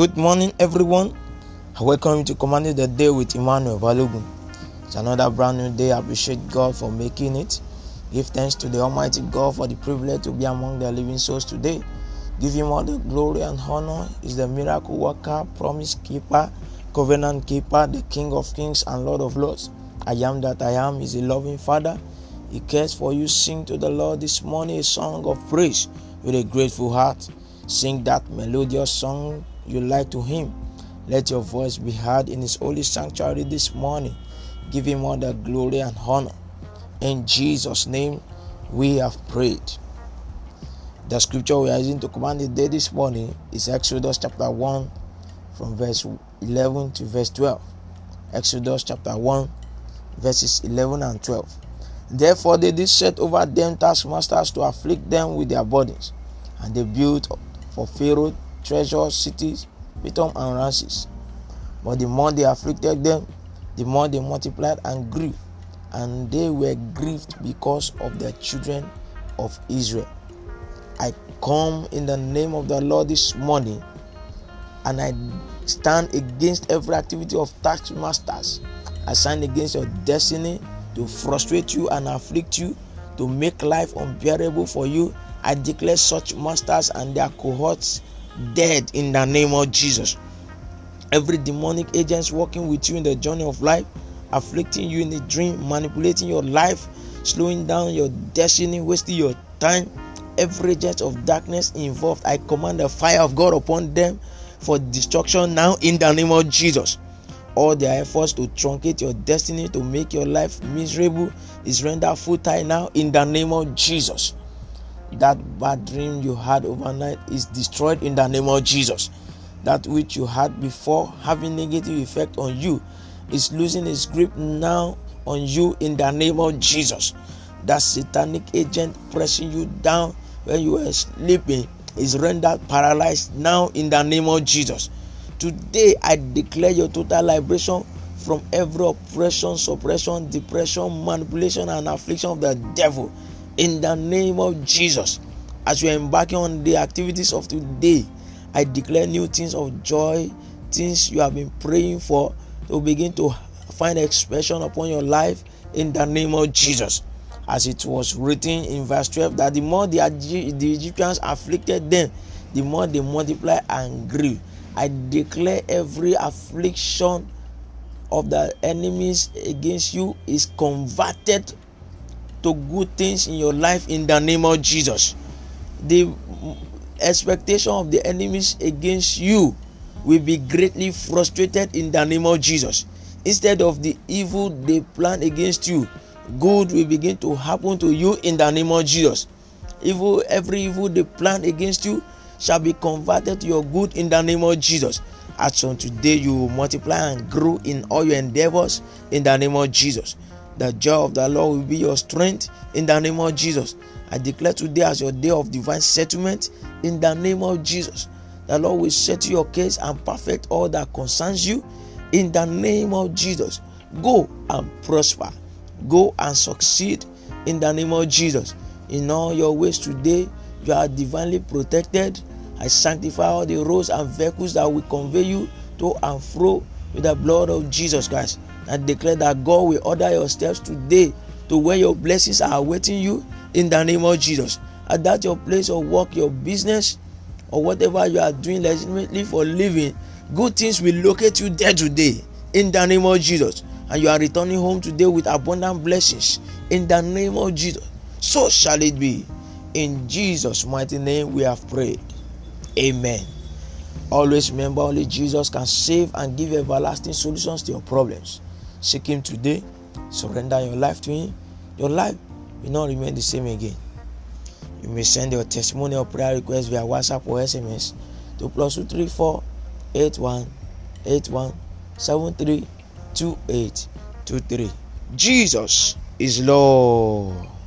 Good morning, everyone. I welcome you to Commanding the Day with Emmanuel Balogun. It's another brand new day. I appreciate God for making it. Give thanks to the Almighty God for the privilege to be among the living souls today. Give Him all the glory and honor. He's the miracle worker, promise keeper, covenant keeper, the King of kings and Lord of lords. I am that I am. He's a loving Father. He cares for you. Sing to the Lord this morning a song of praise with a grateful heart. Sing that melodious song you like to Him. Let your voice be heard in His holy sanctuary this morning. Give Him all the glory and honor. In Jesus' name, we have prayed. The scripture we are using to command the day this morning is Exodus chapter 1 from verse 11 to verse 12. Exodus chapter 1, verses 11 and 12. Therefore, they did set over them taskmasters to afflict them with their burdens, and they built for Pharaoh treasure cities, Pithom and Ramses. But the more they afflicted them, the more they multiplied and grew, and they were grieved because of the children of Israel. I come in the name of the Lord this morning, and I stand against every activity of taskmasters. I stand against your destiny to frustrate you and afflict you, to make life unbearable for you. I declare such masters and their cohorts dead in the name of Jesus. Every demonic agent working with you in the journey of life, afflicting you in a dream, manipulating your life, slowing down your destiny, wasting your time, every jet of darkness involved, I command the fire of God upon them for destruction now in the name of Jesus. All their efforts to truncate your destiny, to make your life miserable, is rendered futile now in the name of Jesus that bad dream you had overnight is destroyed in the name of Jesus. That which you had before having negative effect on you is losing its grip now on you in the name of Jesus. That satanic agent pressing you down when you were sleeping is rendered paralyzed now in the name of Jesus. Today I declare your total liberation from every oppression, suppression, depression, manipulation, and affliction of the devil in the name of Jesus. As you are embarking on the activities of today, I declare new things of joy, things you have been praying for to begin to find expression upon your life in the name of Jesus. As it was written in verse 12, that the more the, the Egyptians afflicted them, the more they multiply and grew. I declare every affliction of the enemies against you is converted to good things in your life in the name of Jesus. The expectation of the enemies against you will be greatly frustrated in the name of Jesus. Instead of the evil they plan against you, good will begin to happen to you in the name of Jesus. Evil, every evil they plan against you shall be converted to your good in the name of Jesus. As from today, you will multiply and grow in all your endeavors in the name of Jesus. The joy of the Lord will be your strength in the name of Jesus. I declare today as your day of divine settlement in the name of Jesus. The Lord will settle your case and perfect all that concerns you in the name of Jesus. Go and prosper. Go and succeed in the name of Jesus. In all your ways today, you are divinely protected. I sanctify all the roads and vehicles that will convey you to and fro with the blood of Jesus Christ I declare that God will order your steps today to where your blessings are awaiting you in the name of Jesus. At that your place of work, your business, or whatever you are doing legitimately for living, good things will locate you there today in the name of Jesus. And you are returning home today with abundant blessings in the name of Jesus. So shall it be. In Jesus' mighty name we have prayed. Amen. Always remember only Jesus can save and give everlasting solutions to your problems. Seek Him today. Surrender your life to Him. Your life will not remain the same again. You may send your testimony or prayer request via WhatsApp or SMS to plus two three four eight one eight one seven three two eight two three. Jesus is Lord.